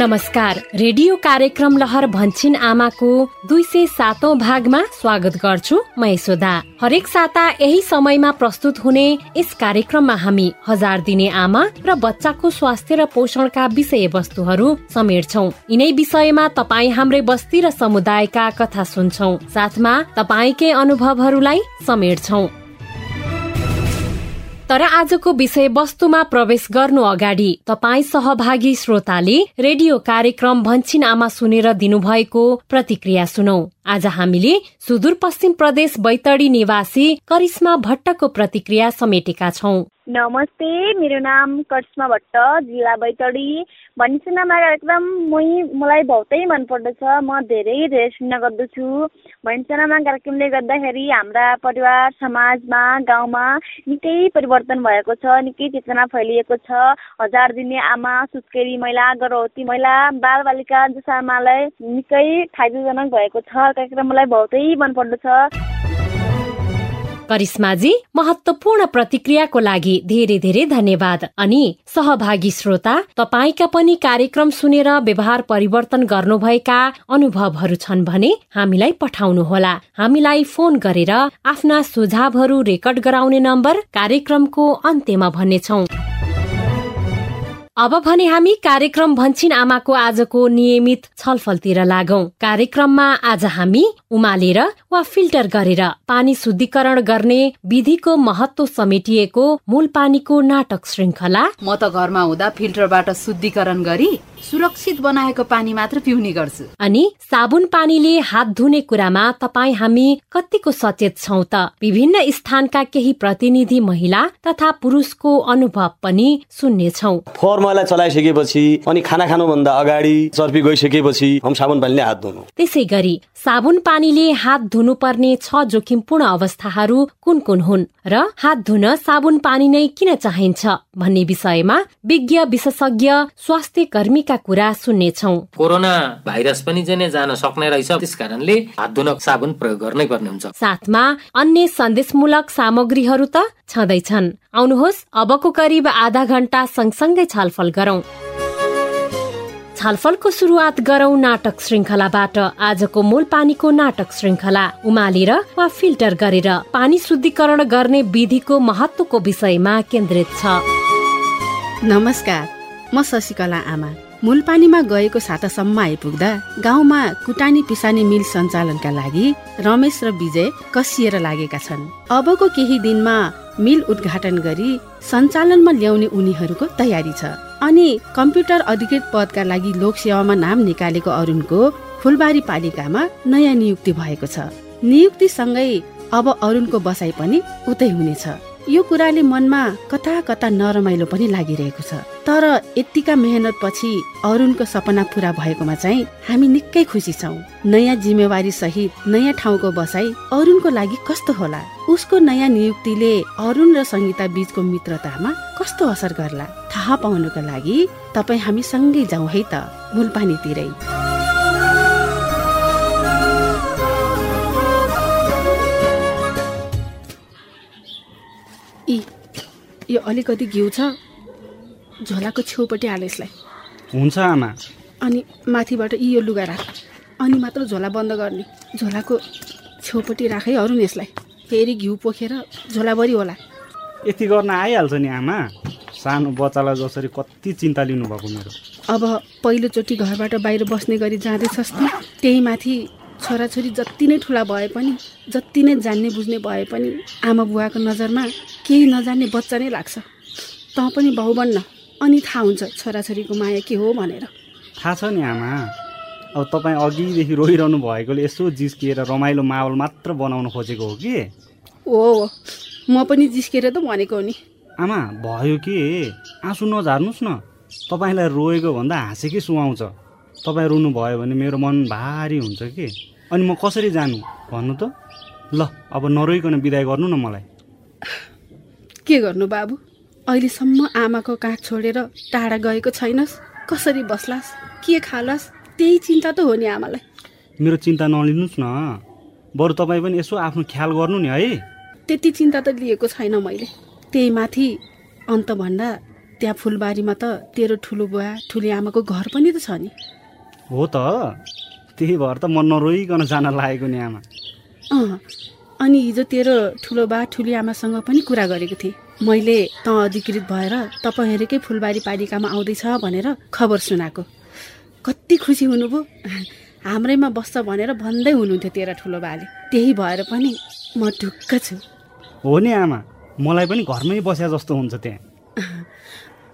नमस्कार। रेडियो कार्यक्रम लहर भन्छिन आमाको दुई सय सातौं भागमा स्वागत गर्छु म यशोदा। हरेक साता यही समयमा प्रस्तुत हुने यस कार्यक्रममा हामी हजार दिने आमा र बच्चाको स्वास्थ्य र पोषणका विषय वस्तुहरू समेट्छौ। यिनै विषयमा तपाईँ हाम्रै बस्ती र समुदायका कथा सुन्छौ। साथमा तपाईँकै अनुभवहरूलाई समेट्छौ। तर आजको विषय वस्तुमा प्रवेश गर्नु अगाडि तपाईँ सहभागी श्रोताले रेडियो कार्यक्रम भन्छिन आमा सुनेर दिनुभएको प्रतिक्रिया सुनौ। आज हामीले सुदूरपश्चिम प्रदेश बैतडी निवासी करिश्मा भट्टको प्रतिक्रिया समेटेका छौं। नमस्ते मेरो नाम करिश्मा भट्ट जिल्ला बैतडी। भनिसुनामा एकदम मै मलाई बहुतै मनपर्दछ। म धेरै धेरै सुन्न गर्दछु। भनिसुनामा कार्यक्रमले गर्दाखेरि हाम्रा परिवार समाजमा गाउँमा निकै परिवर्तन भएको छ निकै चेतना फैलिएको छ। हजार दिने आमा सुत्केरी महिला गर्भवती महिला बालबालिका जस्ता आमालाई निकै फाइदाजनक भएको छ। कार्यक्रम करिश्माजी महत्वपूर्ण प्रतिक्रियाको लागि धेरै धेरै धन्यवाद। अनि सहभागी श्रोता तपाईँका पनि कार्यक्रम सुनेर व्यवहार परिवर्तन गर्नुभएका अनुभवहरू छन् भने हामीलाई पठाउनुहोला। हामीलाई फोन गरेर आफ्ना सुझावहरू रेकर्ड गराउने नम्बर कार्यक्रमको अन्त्यमा भन्नेछौ। अब भने हामी कार्यक्रम भन्छिन आमाको आजको नियमित छलफलतिर लागौं। कार्यक्रममा आज हामी उमालेर वा फिल्टर गरेर पानी शुद्धिकरण गर्ने विधिको महत्व समेटिएको मूल पानीको नाटक श्रृङ्खला म त घरमा हुँदा फिल्टरबाट शुद्धिकरण गरी सुरक्षित बनाएको पानी मात्र पिउने गर्छु। अनि साबुन पानीले हात धुने कुरामा तपाईँ हामी कतिको सचेत छौ त? विभिन्न स्थानका केही प्रतिनिधि महिला तथा पुरुषको अनुभव पनि सुन्नेछौ। फर्मलाई चलाइसकेपछि अनि खाना खानुभन्दा अगाडि चर्पी गइसकेपछि हम साबुन पानीले हात धुनु। त्यसै गरी साबुन पानीले हात धुनुपर्ने छ जोखिमपूर्ण अवस्थाहरू कुन कुन हुन् र हात धुन साबुन पानी नै किन चाहिन्छ भन्ने विषयमा विज्ञ विशेषज्ञ स्वास्थ्य कर्मीका कुरा सुन्नेछौ। कोरोना भाइरस पनि जान सक्ने रहेछ त्यस कारणले हात धुन साबुन प्रयोग गर्नै पर्ने हुन्छ। साथमा अन्य सन्देशमूलक सामग्रीहरू त छँदैछन्। आउनुहोस् अबको करिब आधा घण्टा सँगसँगै छलफल गरौं। छलफलको सुरुवात गरौं नाटक श्रृङ्खलाबाट आजको मूल पानीको नाटक श्रृङ्खला उमालेर वा फिल्टर गरेर पानी शुद्धिकरण गर्ने विधिको महत्वको विषयमा केन्द्रित छ। नमस्कार म शशिकला आमा। मूल पानीमा गएको सातासम्म आइपुग्दा गाउँमा कुटानी पिसानी मिल सञ्चालनका लागि रमेश र विजय कसिएर लागेका छन्। अबको केही दिनमा मिल उद्घाटन गरी सञ्चालनमा ल्याउने उनीहरूको तयारी छ। अनि कम्प्युटर अधिकृत पदका लागि लोकसेवामा नाम निकालेको अरुणको फुलबारी पालिकामा नयाँ नियुक्ति भएको छ। नियुक्तिसँगै अब अरुणको बसाइ पनि उतै हुनेछ। यो कुराले मनमा कता कता नरमाइलो पनि लागिरहेको छ। तर यत्तिका मेहनत पछि अरुणको सपना पुरा भएकोमा चाहिँ हामी निकै खुसी छौँ। नयाँ जिम्मेवारी सहित नयाँ ठाउँको बसाई अरुणको लागि कस्तो होला? उसको नयाँ नियुक्तिले अरुण र सङ्गीता बीचको मित्रतामा कस्तो असर गर्ला? थाहा पाउनुको लागि तपाईँ हामी सँगै जाउँ है त मूलपानीतिरै। यो अलिकति घिउ छ। झोलाको छेउपट्टि हाल यसलाई। हुन्छ आमा। अनि माथिबाट यी यो लुगा राख। अनि मात्र झोला बन्द गर्ने। झोलाको छेउपट्टि राखै अरू नि यसलाई। फेरि घिउ पोखेर झोलाभरि होला। यति गर्न आइहाल्छ नि आमा। सानो बच्चालाई जसरी कति चिन्ता लिनुभएको मेरो। अब पहिलोचोटि घरबाट बाहिर बस्ने गरी जाँदैछस् त त्यही माथि छोराछोरी जति नै ठुला भए पनि जति नै जान्ने बुझ्ने भए पनि आमा बुवाको नजरमा केही नजान्ने बच्चा नै लाग्छ। तँ पनि बाउ बन्न अनि थाहा हुन्छ छोराछोरीको माया के हो भनेर। थाहा छ नि आमा। अब तपाईँ अघिदेखि रोइरहनु भएकोले यसो जिस्किएर रमाइलो माहौल मात्र बनाउन खोजेको हो कि? हो हो। म पनि जिस्किएर त भनेको हो नि। आमा भयो के? आँसु नझार्नुहोस् न। तपाईँलाई रोएको भन्दा हाँसेकै सुहाउँछ। तपाईँ रुनुभयो भने मेरो मन भारी हुन्छ कि? अनि म कसरी जानु? भन्नु त। ल अब नरोइकन बिदाय गर्नु न मलाई। के गर्नु बाबु? अहिलेसम्म आमाको काख छोडेर टाढा गएको छैनस्। कसरी बस्लास्? के खालास्? त्यही चिन्ता त हो नि आमालाई। मेरो चिन्ता नलिनुहोस् न। बरु तपाईँ पनि यसो आफ्नो ख्याल गर्नु नि है। त्यति चिन्ता त लिएको छैन मैले। त्यही माथि अन्त भन्दा त्यहाँ फुलबारीमा त तेरो ठुलो बुवा ठुली आमाको घर पनि त छ नि। हो त। त्यही भएर त म नरोइकन जान लागेको नि आमा। अँ अनि हिजो तेरो ठुलो बा ठुली आमासँग पनि कुरा गरेको थिएँ। मैले त अधिकृत भएर तपाईँहरूकै फुलबारी पालिकामा आउँदैछ भनेर खबर सुनाएको। कति खुसी हुनुभयो। हाम्रैमा बस्छ भनेर भन्दै हुनुहुन्थ्यो तेरा ठुलो बाले। त्यही भएर पनि म ढुक्क छु। हो नि आमा मलाई पनि घरमै बस्या जस्तो हुन्छ त्यहाँ।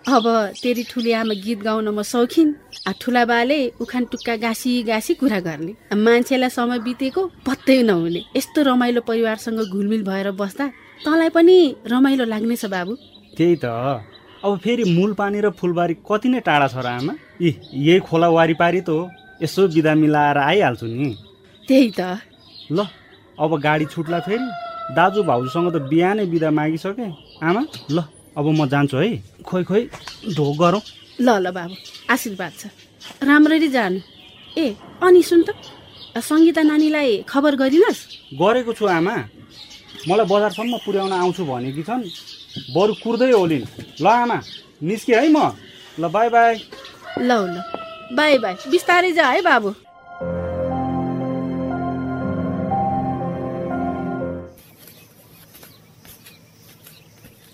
अब तेरी ठुली आमा गीत गाउन म सौखिन। ठुला बाले उखान टुक्का गाँसी गाँसी कुरा गर्ने। मान्छेलाई समय बितेको पत्तै नहुने। यस्तो रमाइलो परिवारसँग घुलमिल भएर बस्दा तँलाई पनि रमाइलो लाग्नेछ बाबु। त्यही त। अब फेरि मूल पानी र फुलबारी कति नै टाढा छ र आमा? इ यही खोला वारिपारी त हो। यसो बिदा मिलाएर आइहाल्छु नि। त्यही त। ल अब गाडी छुट्ला फेरि। दाजु भाउजूसँग त बिहानै बिदा मागिसकेँ। आमा ल। अब म जान्छु है। खोइ खोइ ढोक गरौँ। ल ल बाबु आशीर्वाद छ। राम्ररी जानु। ए अनि सुन त सङ्गीता नानीलाई खबर गरिनस् गरेको छु आमा। मलाई बजारसम्म पुर्याउन आउँछु भनेकी छन्। बरु कुर्दै होलिन् ल आमा निस्केँ है म। ल बाई बाई। ल ल बाई बाई। बिस्तारै जा है बाबु।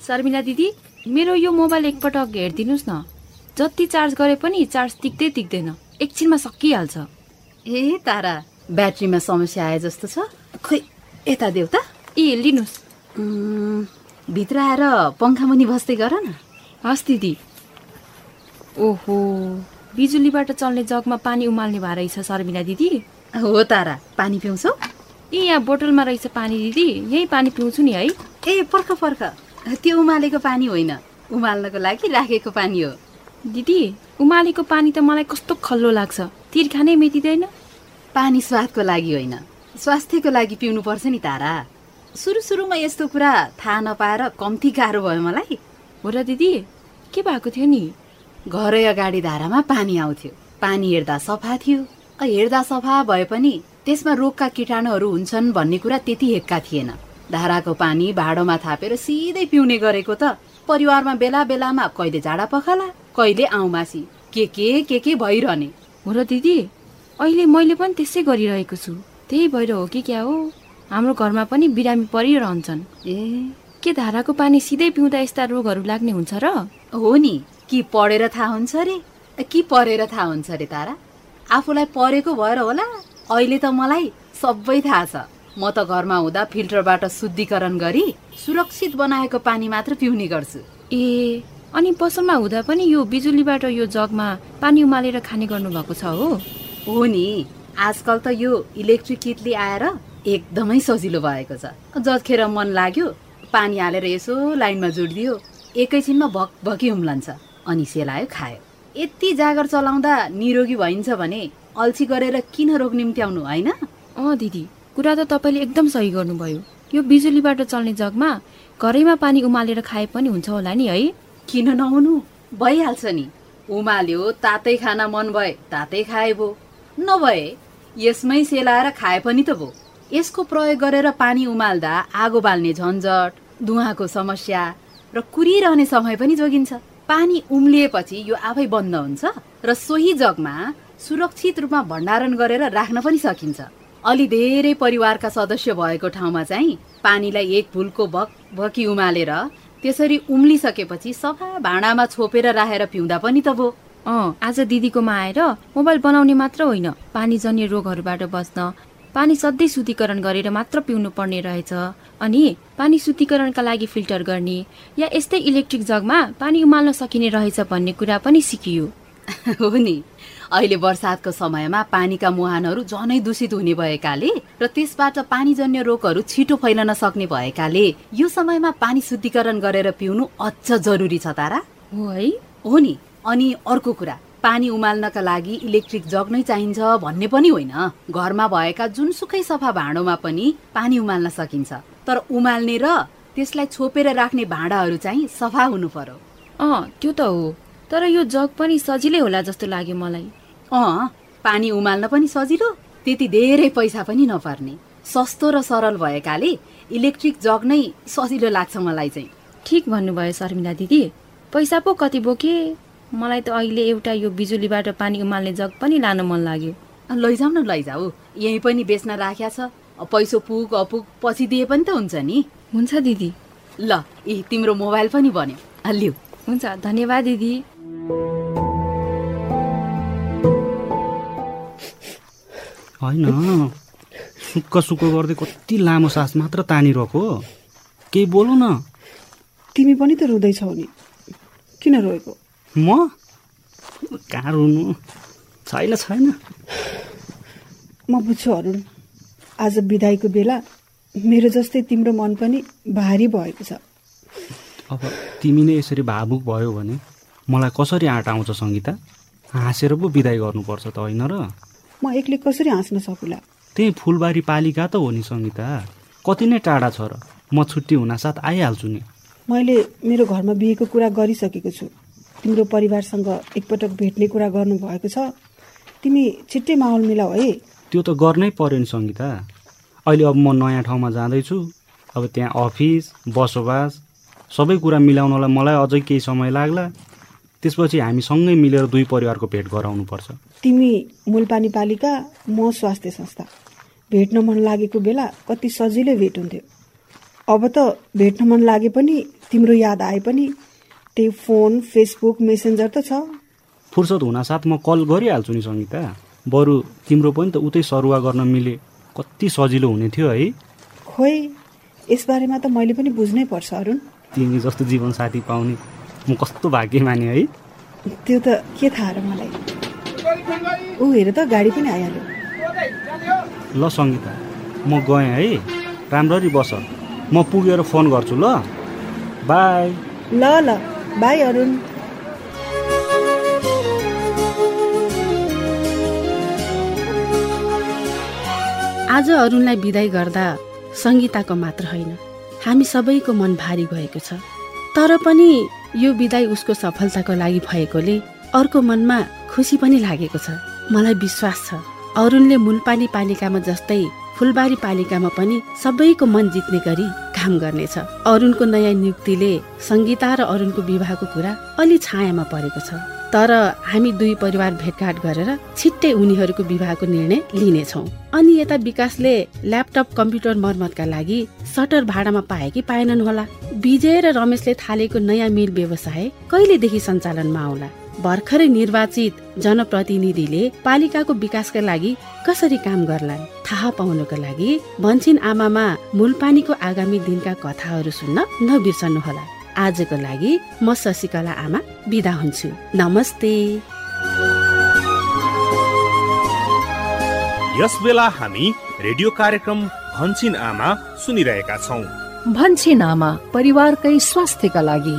शर्मिला दिदी मेरो यो मोबाइल एकपटक हेरिदिनुहोस् न। जति चार्ज गरे पनि चार्ज टिक्दै टिक्दैन। एकछिनमा सकिहाल्छ। ए तारा ब्याट्रीमा समस्या आए जस्तो छ। खोइ यता देऊ त। ए लिनुहोस् भित्र आएर पङ्खा मुनि बस्दै गर न। हस् दिदी। ओहो बिजुलीबाट चल्ने जगमा पानी उमाल्ने भए रहेछ शर्मिला दिदी। हो तारा पानी पिउँछौ। ए यहाँ बोतलमा रहेछ पानी दिदी यही पानी पिउँछु नि है। ए पर्ख पर्ख। त्यो उमालेको पानी होइन। उमाल्नको लागि राखेको पानी हो। दिदी उमालेको पानी त मलाई कस्तो खल्लो लाग्छ। तिर्खा नै मेटिँदैन पानी स्वादको लागि होइन। स्वास्थ्यको लागि पिउनुपर्छ नि तारा। सुरु सुरुमा यस्तो कुरा थाहा नपाएर कम्ती गाह्रो भयो मलाई। हो र दिदी के भएको थियो नि? घरै अगाडि धारामा पानी आउँथ्यो। पानी हेर्दा सफा थियो। हेर्दा सफा भए पनि त्यसमा रोगका किटाणुहरू हुन्छन् भन्ने कुरा त्यति हेक्का थिएन। धाराको पानी भाँडोमा थापेर सिधै पिउने गरेको त परिवारमा बेला बेलामा कहिले जाडा पखाला कहिले आउमासी। के के के के भइरहने? हो र दिदी अहिले मैले पनि त्यसै गरिरहेको छु। त्यही भएर हो कि क्या हो? हाम्रो घरमा पनि बिरामी परिरहन्छन्। ए। के धाराको पानी सिधै पिउँदा यस्ता रोगहरू लाग्ने हुन्छ र? हो नि कि पढेर थाहा हुन्छ रे? कि परेर थाहा हुन्छ रे तारा? आफूलाई परेको भएर होला। अहिले त मलाई सबै थाहा छ। म त घरमा हुँदा फिल्टरबाट शुद्धिकरण गरी सुरक्षित बनाएको पानी मात्र पिउने गर्छु। ए अनि पसलमा हुँदा पनि यो बिजुलीबाट यो जगमा पानी उमालेर खाने गर्नुभएको छ हो? हो नि। आजकल त यो इलेक्ट्रिक किटली आएर एकदमै सजिलो भएको छ। जतिखेर मन लाग्यो पानी हालेर यसो लाइनमा जोडिदियो। एकैछिनमा भक भकी उम्लन्छ अनि सेलायो खायो। यति जागर चलाउँदा निरोगी भइन्छ भने अल्छी गरेर किन रोग निम्त्याउनु होइन? अँ दिदी। कुरा त तपाईँले एकदम सही गर्नुभयो। यो बिजुलीबाट चल्ने जगमा घरैमा पानी उमालेर खाए पनि हुन्छ होला नि है। किन नहुनु? भइहाल्छ नि। उमाल्यो तातै खान मन भए तातै खाए भो। नभए यसमै सेलाएर खाए पनि त भो। यसको प्रयोग गरेर पानी उमाल्दा आगो बाल्ने झन्झट धुवाको समस्या र कुरिरहने समय पनि जोगिन्छ। पानी उम्लिएपछि यो आफै बन्द हुन्छ र सोही जगमा सुरक्षित रूपमा भण्डारण गरेर राख्न पनि सकिन्छ। अलि धेरै परिवारका सदस्य भएको ठाउँमा चाहिँ पानीलाई एक फुलको भक भकी उमालेर त्यसरी उम्लिसकेपछि सफा भाँडामा छोपेर राखेर पिउँदा पनि त भो। अँ आज दिदीकोमा आएर मोबाइल बनाउने मात्र होइन पानीजन्य रोगहरूबाट बच्न पानी सधैँ शुद्धिकरण गरेर मात्र पिउनु पर्ने रहेछ अनि पानी शुद्धिकरणका लागि फिल्टर गर्ने या यस्तै इलेक्ट्रिक जगमा पानी उमाल्न सकिने रहेछ भन्ने कुरा पनि सिकियो। हो नि। अहिले बर्सातको समयमा पानीका मुहानहरू झनै दूषित हुने भएकाले र त्यसबाट पानीजन्य रोगहरू छिटो फैलन सक्ने भएकाले यो समयमा पानी शुद्धिकरण गरेर पिउनु अझ जरुरी छ तारा। हो है। हो नि। अनि अर्को कुरा पानी उमाल्नका लागि इलेक्ट्रिक जग नै चाहिन्छ भन्ने पनि होइन। घरमा भएका जुनसुकै सफा भाँडोमा पनि पानी उमाल्न सकिन्छ। तर उमाल्ने र त्यसलाई छोपेर राख्ने भाँडाहरू चाहिँ सफा हुनु पर्यो। अँ त्यो त हो। तर यो जग पनि सजिलै होला जस्तो लाग्यो मलाई। अँ पानी उमाल्न पनि सजिलो त्यति धेरै पैसा पनि नपर्ने। सस्तो र सरल भएकाले इलेक्ट्रिक जग नै सजिलो लाग्छ मलाई चाहिँ। ठिक भन्नुभयो शर्मिला दिदी। पैसा पो कति बोके? मलाई त अहिले एउटा यो बिजुलीबाट पानी उमाल्ने जग पनि लान मन लाग्यो। लैजाऊ न लैजाऊ। यहीँ पनि बेच्न राख्या छ। पैसो पुग अपुग पछि दिए पनि त हुन्छ नि। हुन्छ दिदी। ल ए तिम्रो मोबाइल पनि बन्यो। अँ, लिऊ। हुन्छ धन्यवाद दिदी। होइन। सुक्क सुक्क गर्दै कति लामो सास मात्र तानिरहेको केही बोलौ न। तिमी पनि त रुँदैछौ नि। किन रोएको? म? कहाँ रुनु? छैन छैन। म बुझ्छु अरुण आज बिदाईको बेला मेरो जस्तै तिम्रो मन पनि भारी भएको छ। अब तिमी नै यसरी भावुक भयो भने मलाई कसरी आँट आउँछ सङ्गीता? हाँसेर पो बिदाई गर्नुपर्छ त होइन र? म एक्लै कसरी हाँस्न सकुला? त्यही फुलबारी पालिका त हो नि सङ्गीता। कति नै टाढा छ र। म छुट्टी हुनासाथ आइहाल्छु नि। मैले मेरो घरमा बिहेको कुरा गरिसकेको छु। तिम्रो परिवारसँग एकपटक भेट्ने कुरा गर्नुभएको छ। तिमी छिट्टै माहौल मिलाऊ है। त्यो त गर्नै पर्यो नि सङ्गीता। अहिले अब म नयाँ ठाउँमा जाँदैछु। अब त्यहाँ अफिस बसोबास सबै कुरा मिलाउनलाई मलाई अझै केही समय लाग्ला। त्यसपछि हामी सँगै मिलेर दुई परिवारको भेट गराउनुपर्छ। तिमी मूलपानी पालिका म स्वास्थ्य संस्था। भेट्न मन लागेको बेला कति सजिलै भेट हुन्थ्यो। अब त भेट्न मन लागे पनि तिम्रो याद आए पनि त्यही फोन फेसबुक मेसेन्जर त छ। फुर्सद हुनासाथ म कल गरिहाल्छु नि सङ्गीता। बरु तिम्रो पनि त उतै सरुवा गर्न मिले। कति सजिलो हुने थियो है। खोइ यसबारेमा त मैले पनि बुझ्नै पर्छ अरुण। तिमी जस्तो जीवनसाथी पाउने म कस्तो भाग्यमानी है। त्यो त के थाहा र मलाई? ऊ हेर त गाडी पनि आइहाल्यो। ल सङ्गीता म गएँ है। राम्ररी बस। म पुगेर फोन गर्छु ल। बाई। ल ल। बाई अरुण। आज अरूणलाई विदाई गर्दा सङ्गीताको मात्र होइन। हामी सबैको मन भारी भएको छ। तर पनि यो विदाई उसको सफलताको लागि भएकोले अर्को मनमा खुसी पनि लागेको छ। मलाई विश्वास छ। अरुणले मूलपानी पालिकामा जस्तै फुलबारी पालिकामा पनि सबैको मन जित्ने गरी काम गर्नेछ। अरुणको नयाँ नियुक्तिले सङ्गीता र अरुणको विवाहको कुरा अलि छायामा परेको छ। तर हामी दुई परिवार भेटघाट गरेर छिट्टै उनीहरूको विवाहको निर्णय लिनेछौँ। अनि यता विकासले ल्यापटप कम्प्युटर मर्मतका लागि सटर भाडामा पाए कि पाएनन् होला। विजय र रमेशले थालेको नयाँ मिल व्यवसाय कहिलेदेखि सञ्चालनमा आउला? भर्खरै निर्वाचित जनप्रतिनिधिले पालिकाको विकासका लागि कसरी काम गर्लान्? थाहा पाउनको लागि भन्छिन आमामा मूलपानीको आगामी दिनका कथाहरू सुन्न नबिर्सनुहोला। आजको लागि म शशिकला आमा बिदा हुन्छु। नमस्ते। यस बेला हामी रेडियो कार्यक्रम भन्छिन आमा सुनिरहेका छौँ। भन्छिन आमा परिवारकै स्वास्थ्यका लागि।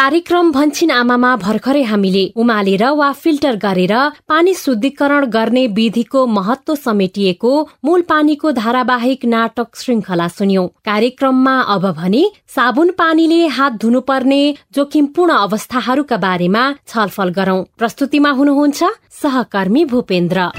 कार्यक्रम भन्छिन आमामा भर्खरै हामीले। उमालेर वा फिल्टर गरेर पानी शुद्धिकरण गर्ने विधिको महत्व समेटिएको मूल पानीको धारावाहिक नाटक श्रृङ्खला सुन्यौं। कार्यक्रममा अब भने साबुन पानीले हात धुनुपर्ने जोखिमपूर्ण अवस्थाहरूका बारेमा छलफल गरौं। प्रस्तुतिमा हुनुहुन्छ सहकर्मी भूपेन्द्र।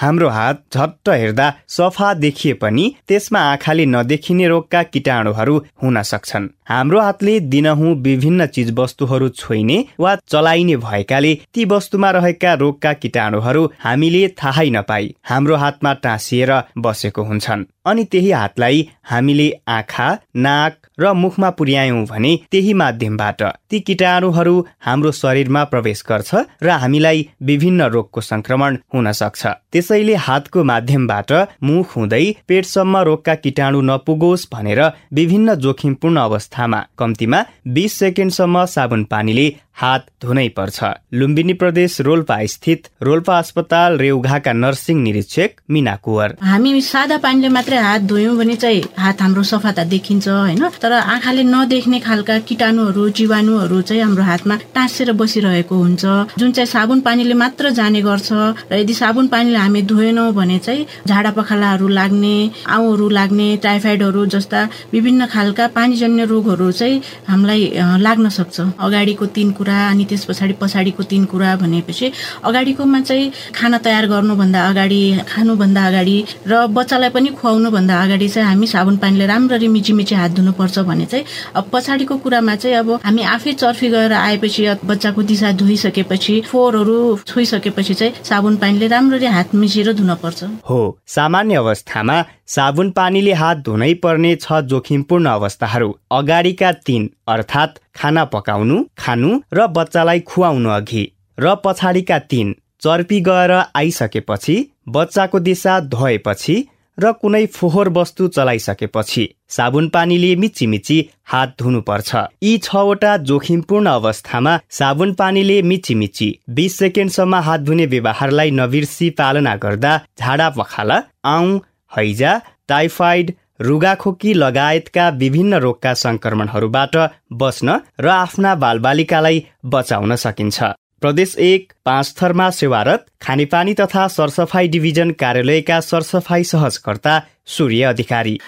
हाम्रो हात झट्ट हेर्दा सफा देखिए पनि त्यसमा आँखाले नदेखिने रोगका किटाणुहरू हुन सक्छन्। हाम्रो हातले दिनहुँ विभिन्न चिजवस्तुहरू छोइने वा चलाइने भएकाले ती वस्तुमा रहेका रोगका किटाणुहरू हामीले थाहै नपाई हाम्रो हातमा टाँसिएर बसेको हुन्छन्। अनि त्यही हातलाई हामीले आँखा नाक र मुखमा पुर्यायौं भने त्यही माध्यमबाट ती किटाणुहरू हाम्रो शरीरमा प्रवेश गर्छ र हामीलाई विभिन्न रोगको संक्रमण हुन सक्छ। त्यसैले हातको माध्यमबाट मुख हुँदै पेटसम्म रोगका किटाणु नपुगोस् भनेर विभिन्न जोखिमपूर्ण अवस्थामा कम्तीमा बिस सेकेन्डसम्म साबुन पानीले हात धुनै पर्छ। लुम्बिनी प्रदेश रोल्पा स्थित रोल्पा अस्पताल रेउघाका नर्सिङ निरीक्षक मिना कुवर। हामी सादा पानीले मात्रै हात धोयौँ भने चाहिँ हात हाम्रो सफाता देखिन्छ होइन? तर आँखाले नदेख्ने खालका किटाणुहरू जीवाणुहरू चाहिँ हाम्रो हातमा टाँसेर बसिरहेको हुन्छ। जुन चाहिँ साबुन पानीले मात्र जाने गर्छ र यदि साबुन पानीले हामी धोएनौँ भने चाहिँ झाडा पखालाहरू लाग्ने आउहरू लाग्ने टाइफाइडहरू जस्ता विभिन्न खालका पानीजन्य रोगहरू चाहिँ हामीलाई लाग्न सक्छ। अगाडिको तिन कुरा अनि त्यस पछाडि पछाडिको तिन कुरा भनेपछि अगाडिकोमा चाहिँ खाना तयार गर्नुभन्दा अगाडि खानुभन्दा अगाडि र बच्चालाई पनि खुवाउनुभन्दा अगाडि चाहिँ हामी साबुन पानीले राम्ररी मिची हात धुनुपर्छ भने चाहिँ अब पछाडिको कुरामा चाहिँ अब हामी आफै चर्फी गएर आएपछि बच्चाको दिशा धोइसकेपछि फोहोरहरू छोइसकेपछि चाहिँ साबुन पानीले राम्ररी हात मिचेर धुनुपर्छ। हो सामान्य अवस्थामा साबुन पानीले हात धुनै पर्ने छ जोखिमपूर्ण अवस्थाहरू। अगाडिका तीन अर्थात् खाना पकाउनु खानु र बच्चालाई खुवाउनु अघि। र पछाडिका तीन चर्पी गएर आइसकेपछि बच्चाको दिशा धोएपछि र कुनै फोहोर वस्तु चलाइसकेपछि साबुन पानीले मिची मिची हात धुनुपर्छ। यी छवटा जोखिमपूर्ण अवस्थामा साबुन पानीले मिची मिची बिस सेकेन्डसम्म हात धुने व्यवहारलाई नबिर्सी पालना गर्दा झाडा पखाला आउँ हैजा टाइफाइड रुगाखोकी लगायतका विभिन्न रोगका संक्रमणहरूबाट बस्न र आफ्ना बालबालिकालाई बचाउन सकिन्छ। प्रदेश एक पाँच थरमा सेवारत खानेपानी तथा सरसफाई डिभिजन कार्यालयका सरसफाई सहजकर्ता सूर्य अधिकारी।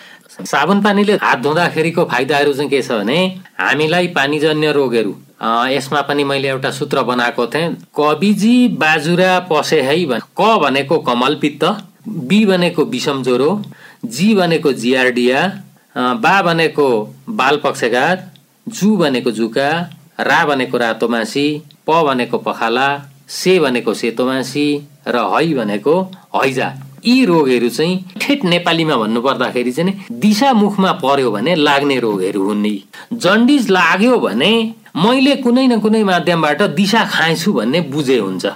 साबुन पानीले हात धुँदाखेरिको फाइदाहरू चाहिँ के छ भने हामीलाई पानीजन्य रोगहरू यसमा पनि मैले एउटा सूत्र बनाएको थिएँ। कबिजी बाजुरा पसे है क भनेको कमल पित्त बी भनेको विषम ज्वरो जी भनेको जिआरडिया बा भनेको बाल पक्षघात जु भनेको जुका रा भनेको रातो मासी प भनेको पखाला से भनेको सेतो मासी र है भनेको हैजा। यी रोगहरू चाहिँ ठेट नेपालीमा भन्नु पर्दाखेरि चाहिँ दिशा मुखमा पर्यो भने लाग्ने रोगहरू हुन् नि जन्डिस लाग्यो भने मैले कुनै न कुनै माध्यमबाट दिशा खाएछु भन्ने बुझे हुन्छ।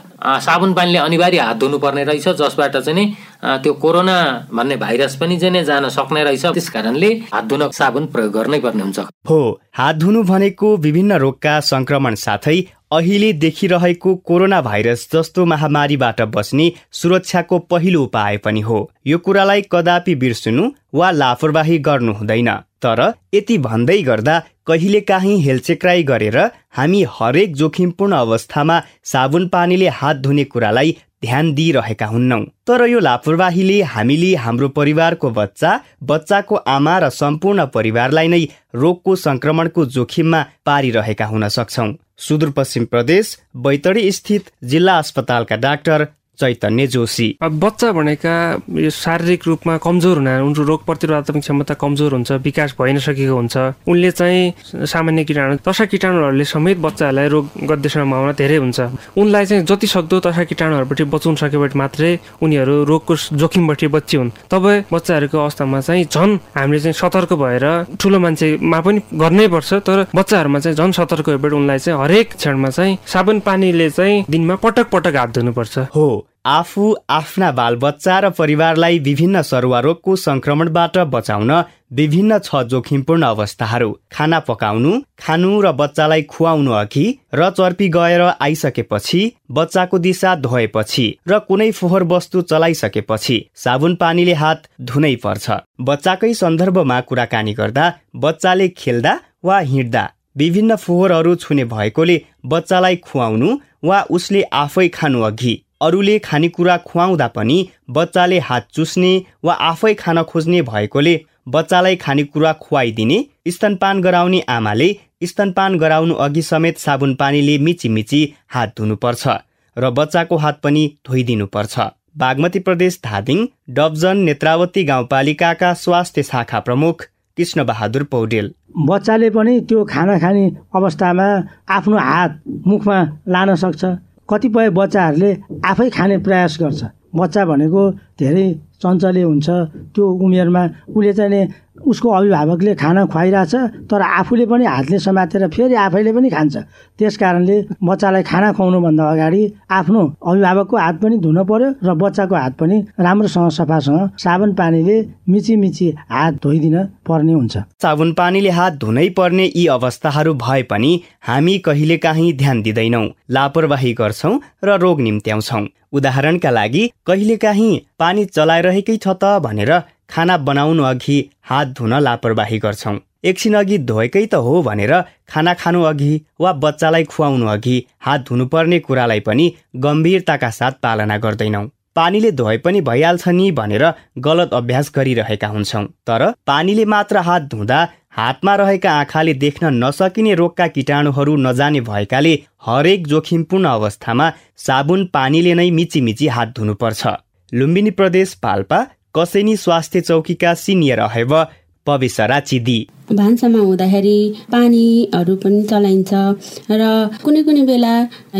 साबुन पानीले अनिवार्य हात धुनुपर्ने रहेछ जसबाट चाहिँ त्यो कोरोना भन्ने भाइरस पनि चाहिँ जान सक्ने रहेछ। त्यस कारणले हात धुन साबुन प्रयोग गर्नै पर्ने हुन्छ। हो हात धुनु भनेको विभिन्न रोगका संक्रमण साथै अहिले देखिरहेको कोरोना भाइरस जस्तो महामारीबाट बस्ने सुरक्षाको पहिलो उपाय पनि हो। यो कुरालाई कदापि बिर्सनु वा लापरवाही गर्नु हुँदैन। तर यति भन्दै गर्दा कहिलेकाहीँ हेलचेक्राई गरेर हामी हरेक जोखिमपूर्ण अवस्थामा साबुन पानीले हात धुने कुरालाई ध्यान दिइरहेका हुन्नौ। तर यो लापरवाहीले हामीले हाम्रो परिवारको बच्चा बच्चाको आमा र सम्पूर्ण परिवारलाई नै रोगको संक्रमणको जोखिममा पारिरहेका हुन सक्छौ। सुदूरपश्चिम प्रदेश बैतडी स्थित जिल्ला अस्पतालका डाक्टर चैतन्य जोशी। बच्चा भनेका यो शारीरिक रूपमा कमजोर हुना उनको रोग प्रतिरोधात्मक क्षमता कमजोर हुन्छ विकास भइ नसकेको हुन्छ उनले चाहिँ सामान्य किटाणु तसा किटाणुहरूले समेत बच्चाहरूलाई रोग गद्य सम्भावना धेरै हुन्छ। उनलाई चाहिँ जति सक्दो तसा किटाणुहरूबाट बचाउन सकेबाट मात्रै उनीहरू रोगको जोखिमबाट बची हुन्। तब बच्चाहरूको अवस्थामा चाहिँ झन् हामीले चाहिँ सतर्क भएर ठुलो मान्छेमा पनि गर्नै पर्छ तर बच्चाहरूमा चाहिँ झन् सतर्क भएबाट उनलाई चाहिँ हरेक क्षणमा चाहिँ साबुन पानीले चाहिँ दिनमा पटक पटक हात धुनुपर्छ। हो आफू आफ्ना बालबच्चा र परिवारलाई विभिन्न सरुवा रोगको संक्रमणबाट बचाउन विभिन्न छ जोखिमपूर्ण अवस्थाहरू। खाना पकाउनु खानु र बच्चालाई खुवाउनु अघि र चर्पी गएर आइसकेपछि बच्चाको दिशा धोएपछि र कुनै फोहोर वस्तु चलाइसकेपछि साबुन पानीले हात धुनै पर्छ। बच्चाकै सन्दर्भमा कुराकानी गर्दा बच्चाले खेल्दा वा हिँड्दा विभिन्न फोहोरहरू छुने भएकोले बच्चालाई खुवाउनु वा उसले आफै खानु अघि अरूले खानेकुरा खुवाउँदा पनि बच्चाले हात चुस्ने वा आफै खान खोज्ने भएकोले बच्चालाई खानेकुरा खुवाइदिने स्तनपान गराउने आमाले स्तनपान गराउनु अघि समेत साबुन पानीले मिची मिची हात धुनुपर्छ र बच्चाको हात पनि धोइदिनुपर्छ। बागमती प्रदेश धादिङ डब्जन नेत्रावती गाउँपालिकाका स्वास्थ्य शाखा प्रमुख कृष्ण बहादुर पौडेल। बच्चाले पनि त्यो खाना खाने अवस्थामा आफ्नो हात मुखमा लान सक्छ। कतिपय बच्चाहरूले आफै खाने प्रयास गर्छ। बच्चा भनेको धेरै चञ्चले हुन्छ। त्यो उमेरमा उसले चाहिँ उसको अभिभावकले खाना खुवाइरहेछ तर आफूले पनि हातले समातेर फेरि आफैले पनि खान्छ। त्यस कारणले बच्चालाई खाना खुवाउनुभन्दा अगाडि आफ्नो अभिभावकको हात पनि धुन पर्यो र बच्चाको हात पनि राम्रोसँग सफासँग साबुन पानीले मिची मिची हात धोइदिन पर्ने हुन्छ। साबुन पानीले हात धुनै पर्ने यी अवस्थाहरू भए पनि हामी कहिलेकाहीँ ध्यान दिँदैनौँ लापरवाही गर्छौँ र रोग निम्त्याउँछौँ। उदाहरणका लागि कहिलेकाहीँ पानी चलाइरहेकै छ त भनेर खाना बनाउनु अघि हात धुन लापरवाही गर्छौँ। एकछिन अघि धोएकै त हो भनेर खाना खानु अघि वा बच्चालाई खुवाउनु अघि हात धुनुपर्ने कुरालाई पनि गम्भीरताका साथ पालना गर्दैनौँ। पानीले धोए पनि भइहाल्छ नि भनेर गलत अभ्यास गरिरहेका हुन्छौँ। तर पानीले मात्र हात धुँदा हातमा रहेका आँखाले देख्न नसकिने रोगका किटाणुहरू नजाने भएकाले हरेक जोखिमपूर्ण अवस्थामा साबुन पानीले नै मिची हात धुनुपर्छ। लुम्बिनी प्रदेश पाल्पा कसैनी स्वास्थ्य चौकीका सिनियर अहेब पविसरा चिदी। भान्सामा हुँदाखेरि पानीहरू पनि चलाइन्छ र कुनै कुनै बेला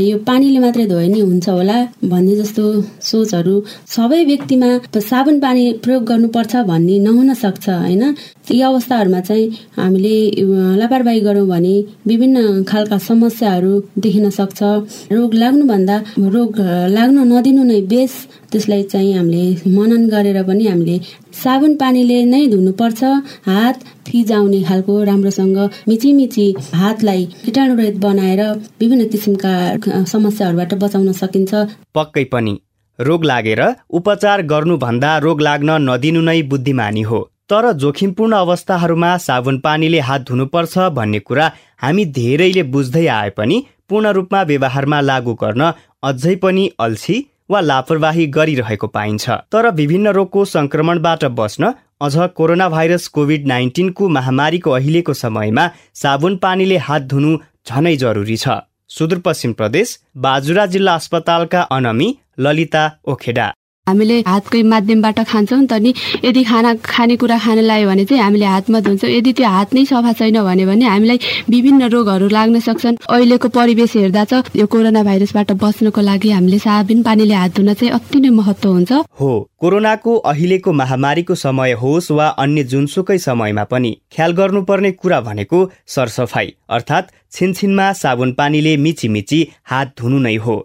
यो पानीले मात्रै धोए नि हुन्छ होला भन्ने जस्तो सोचहरू सबै व्यक्तिमा साबुन पानी प्रयोग गर्नुपर्छ भन्ने नहुन सक्छ होइन? यी अवस्थाहरूमा चाहिँ हामीले लापरवाही गऱ्यौँ भने विभिन्न खालका समस्याहरू देखिन सक्छ। रोग लाग्नुभन्दा रोग लाग्न नदिनु नै बेस त्यसलाई चाहिँ हामीले मनन गरेर पनि हामीले साबुन पानीले नै धुनुपर्छ। हात फिजाउने खालको राम्रोसँग मिची मिची हातलाई कीटाणुरहित बनाएर विभिन्न किसिमका समस्याहरूबाट बचाउन सकिन्छ। पक्कै पनि। रोग लागेर उपचार गर्नुभन्दा रोग लाग्न नदिनु नै बुद्धिमानी हो। तर जोखिमपूर्ण अवस्थाहरूमा साबुन पानीले हात धुनुपर्छ भन्ने कुरा हामी धेरैले बुझ्दै आए पनि पूर्ण रूपमा व्यवहारमा लागू गर्न अझै पनि अल्छी वा लापरवाही गरिरहेको पाइन्छ। तर विभिन्न रोगको संक्रमणबाट बस्न अझ कोरोना भाइरस कोभिड नाइन्टिनको महामारीको अहिलेको समयमा साबुन पानीले हात धुनु झनै जरुरी छ। सुदूरपश्चिम प्रदेश बाजुरा जिल्ला अस्पतालका अनमी ललिता ओखेडा। हामीले हातकै माध्यमबाट खान्छौँ त नि यदि खाना खानेकुरा खान लाग्यो भने चाहिँ हामीले हातमा धुन्छौँ। यदि त्यो हात नै सफा छैन भने भने हामीलाई विभिन्न रोगहरू लाग्न सक्छन्। अहिलेको परिवेश हेर्दा चाहिँ यो कोरोना भाइरसबाट बच्नको लागि हामीले साबुन पानीले हात धुन चाहिँ अति नै महत्व हुन्छ। हो कोरोनाको अहिलेको महामारीको समय होस् वा अन्य जुनसुकै समयमा पनि ख्याल गर्नुपर्ने कुरा भनेको सरसफाई अर्थात् छिनछिनमा साबुन पानीले मिची मिची हात धुनु नै हो।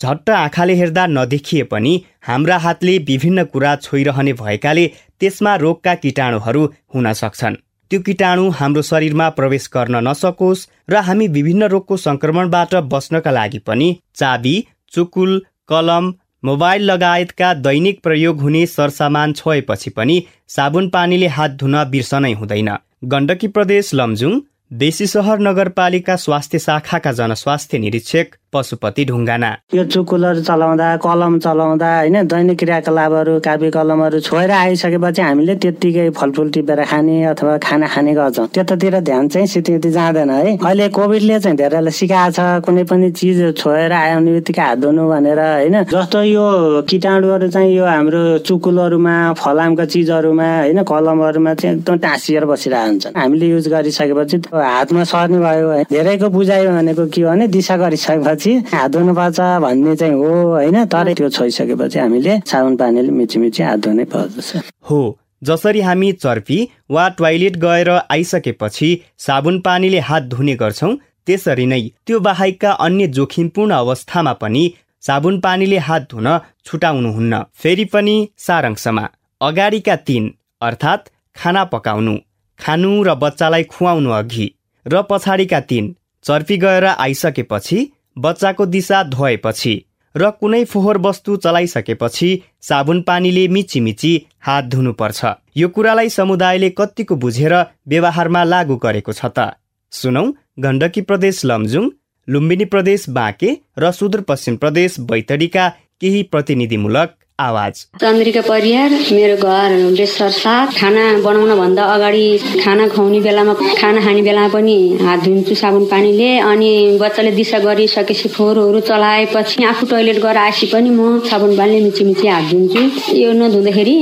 झट्ट आँखाले हेर्दा नदेखिए पनि हाम्रा हातले विभिन्न कुरा छोइरहने भएकाले त्यसमा रोगका किटाणुहरू हुन सक्छन्। त्यो किटाणु हाम्रो शरीरमा प्रवेश गर्न नसकोस् र हामी विभिन्न रोगको संक्रमणबाट बस्नका लागि पनि चाबी चुकुल कलम मोबाइल लगायतका दैनिक प्रयोग हुने सरसामान छोएपछि पनि साबुन पानीले हात धुन बिर्सनै हुँदैन। गण्डकी प्रदेश लमजुङ देशी सहर नगरपालिका स्वास्थ्य शाखाका जनस्वास्थ्य निरीक्षक पशुपति ढुङ्गाना। यो चुकुलहरू चलाउँदा कलम चलाउँदा होइन दैनिक क्रियाकलापहरू कापी कलमहरू छोएर आइसकेपछि हामीले त्यत्तिकै फलफुल टिपेर खाने अथवा खाना खाने गर्छौँ। त्यतातिर ध्यान चाहिँ सिति जाँदैन है। अहिले कोभिडले चाहिँ धेरैलाई सिकाएको छ कुनै पनि चिज छोएर आउने बित्तिकै हात धुनु भनेर होइन। जस्तो यो किटाणुहरू चाहिँ यो हाम्रो चुकुलहरूमा फलामका चिजहरूमा होइन कलमहरूमा चाहिँ एकदम टाँसिएर बसिरहेको हुन्छन् हामीले युज गरिसकेपछि हातमा सर्ने भयो धेरैको बुझाइ भनेको के हो भने दिशा गरिसकेपछि पछि हात धुनुपर्छ भन्ने चाहिँ हो होइन? तर त्यो छोइसकेपछि हामीले साबुन पानीले मिची मिची हात धुनै पर्दछ। हो जसरी हामी चर्पी वा टोयलेट गएर आइसकेपछि साबुन पानीले हात धुने गर्छौँ त्यसरी नै त्यो बाहेकका अन्य जोखिमपूर्ण अवस्थामा पनि साबुन पानीले हात धुन छुटाउनुहुन्न। फेरि पनि सारांशमा अगाडिका तीन अर्थात् खाना पकाउनु खानु र बच्चालाई खुवाउनु अघि र पछाडिका तीन चर्पी गएर आइसकेपछि बच्चाको दिशा धोएपछि र कुनै फोहोर वस्तु चलाइसकेपछि साबुन पानीले मिची मिची हात धुनुपर्छ। यो कुरालाई समुदायले कतिको बुझेर व्यवहारमा लागू गरेको छ त। सुनौ गण्डकी प्रदेश लमजुङ लुम्बिनी प्रदेश बाँके र सुदूरपश्चिम प्रदेश बैतडीका केही प्रतिनिधिमूलक। आवाज। चन्द्रिका परियार मेरो घर बेसर साथ खाना बनाउन भन्दा अगाडि खाना खुवाउने बेलामा खाना खाने बेलामा पनि हात धुन्छु साबुन पानीले अनि बच्चाले दिशा गरिसकेपछि फोहोरहरू चलाएपछि आफू टोइलेट गएर आएपछि पनि म साबुन पानीले मिची मिची हात धुन्छु। यो नधुँदाखेरि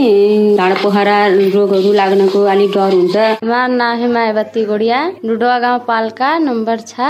ढाड पोखरा रोगहरू लाग्नको अलिक डर हुन्छ। नाम है मायावती गुड़िया डुडवा गाँव पालका नंबर छ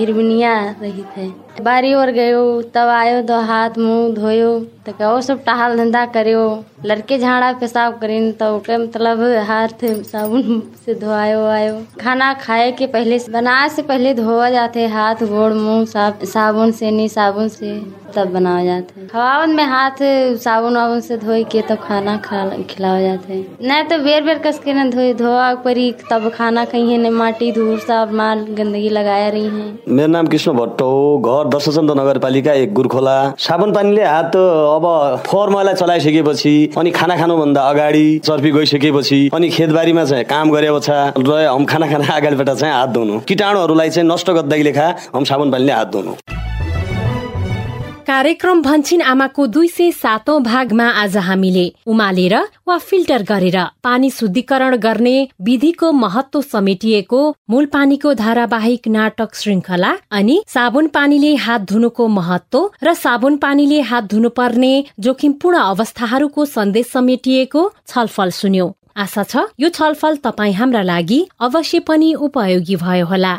हिरबनिया रही थे बारी और गयो, तब आयो तो हाथ, मुँह धोयो। तो वो सब हाल धंधा करियो। लड़के झाड़ा पेशाब करीन तो मतलब हाथ साबुन से धोआयो, आयो। खाना खाए के पहले, बनाए से पहले धोआ जाते हाथ, गोड़, मुँह साफ़ साबुन से नहीं साबुन से तब बनाया जाते खवावन में हाथ, साबुन वाबुन से धोई के, तब खाना खा खिलाया जाते नहीं तो बेर बेर कस के न धोई, धोआ परी, तब खाना कहीं ने माटी धूल सब, माल, गंदगी लगाया रही है। मेरा नाम कृष्ण भट्ट हो घर दशचन्द नगरपालिका एक गुरखोला। साबुन पानीले हात अब फोहोर मैला चलाइसकेपछि अनि खाना खानुभन्दा अगाडि चर्पी गइसकेपछि अनि खेतबारीमा चाहिँ काम गरे पछा र हम खाना खाना अगाडिबाट चाहिँ हात धुनु। किटाणुहरूलाई चाहिँ नष्ट गर्दाखेरि लेखा हम साबुन पानीले हात धुनु। कार्यक्रम भन्छिन आमाको दुई सय सातौं भागमा आज हामीले। उमालेर वा फिल्टर गरेर पानी शुद्धिकरण गर्ने विधिको महत्व समेटिएको मूल पानीको धारावाहिक नाटक श्रृङ्खला अनि साबुन पानीले हात धुनुको महत्व र साबुन पानीले हात धुनुपर्ने जोखिमपूर्ण अवस्थाहरूको सन्देश समेटिएको छलफल सुन्यो। आशा छ यो छलफल तपाईँ हाम्रा लागि अवश्य पनि उपयोगी भयो होला।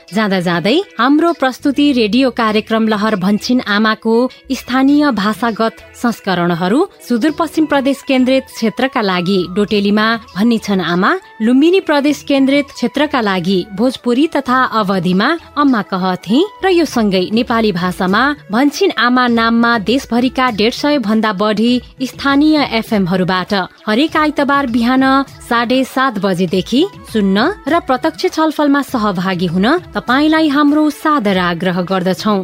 जाँदा जाँदै हाम्रो प्रस्तुति रेडियो कार्यक्रम लहर भन्छिन आमाको स्थानीय भाषागत संस्करणहरू सुदूरपश्चिम प्रदेश केन्द्रित क्षेत्रका लागि डोटेलीमा भन्ने छन् आमा लुम्बिनी प्रदेश केन्द्रित क्षेत्रका लागि भोजपुरी तथा अवधिमा अम्मा कहथे र यो सँगै नेपाली भाषामा भन्छिन आमा नाममा देशभरिका डेढ सय भन्दा बढी स्थानीय एफएमहरूबाट हरेक आइतबार बिहान साढे सात बजेदेखि सुन्न र प्रत्यक्ष छलफलमा सहभागी हुन तपाईँलाई हाम्रो सादर आग्रह गर्दछौ।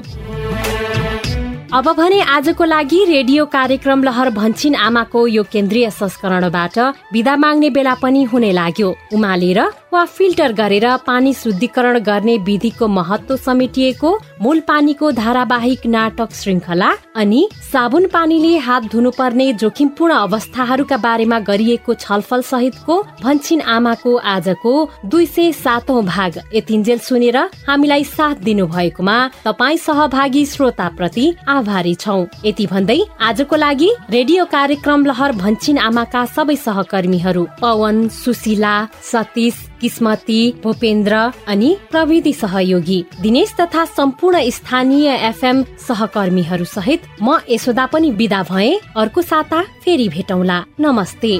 अब भने आजको लागि रेडियो कार्यक्रम लहर भन्छिन आमाको यो केन्द्रीय संस्करणबाट विदा माग्ने बेला पनि हुने लाग्यो। उमालेर वा फिल्टर गरेर पानी शुद्धिकरण गर्ने विधिको महत्व समेटिएको मूल पानीको धारावाहिक नाटक श्रृङ्खला अनि साबुन पानीले हात धुनुपर्ने जोखिमपूर्ण अवस्थाहरूका बारेमा गरिएको छलफल सहितको भन्छिन आमाको आजको दुई सय सातौं भाग यतिन्जेल सुनेर हामीलाई साथ दिनु भएकोमा तपाईँ सहभागी श्रोता प्रति आभारी छौ। यति भन्दै आजको लागि रेडियो कार्यक्रम लहर भन्छिन आमाका सबै सहकर्मीहरू पवन सुशीला सतीश किस्मती भूपेन्द्र अनि प्रविधि सहयोगी दिनेश तथा सम्पूर्ण स्थानीय एफएम सहकर्मीहरू सहित म यशोदा पनि विदा भए अर्को साता फेरि भेटौँला। नमस्ते।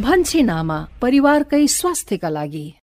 भन्छे नामा परिवारकै स्वास्थ्यका लागि।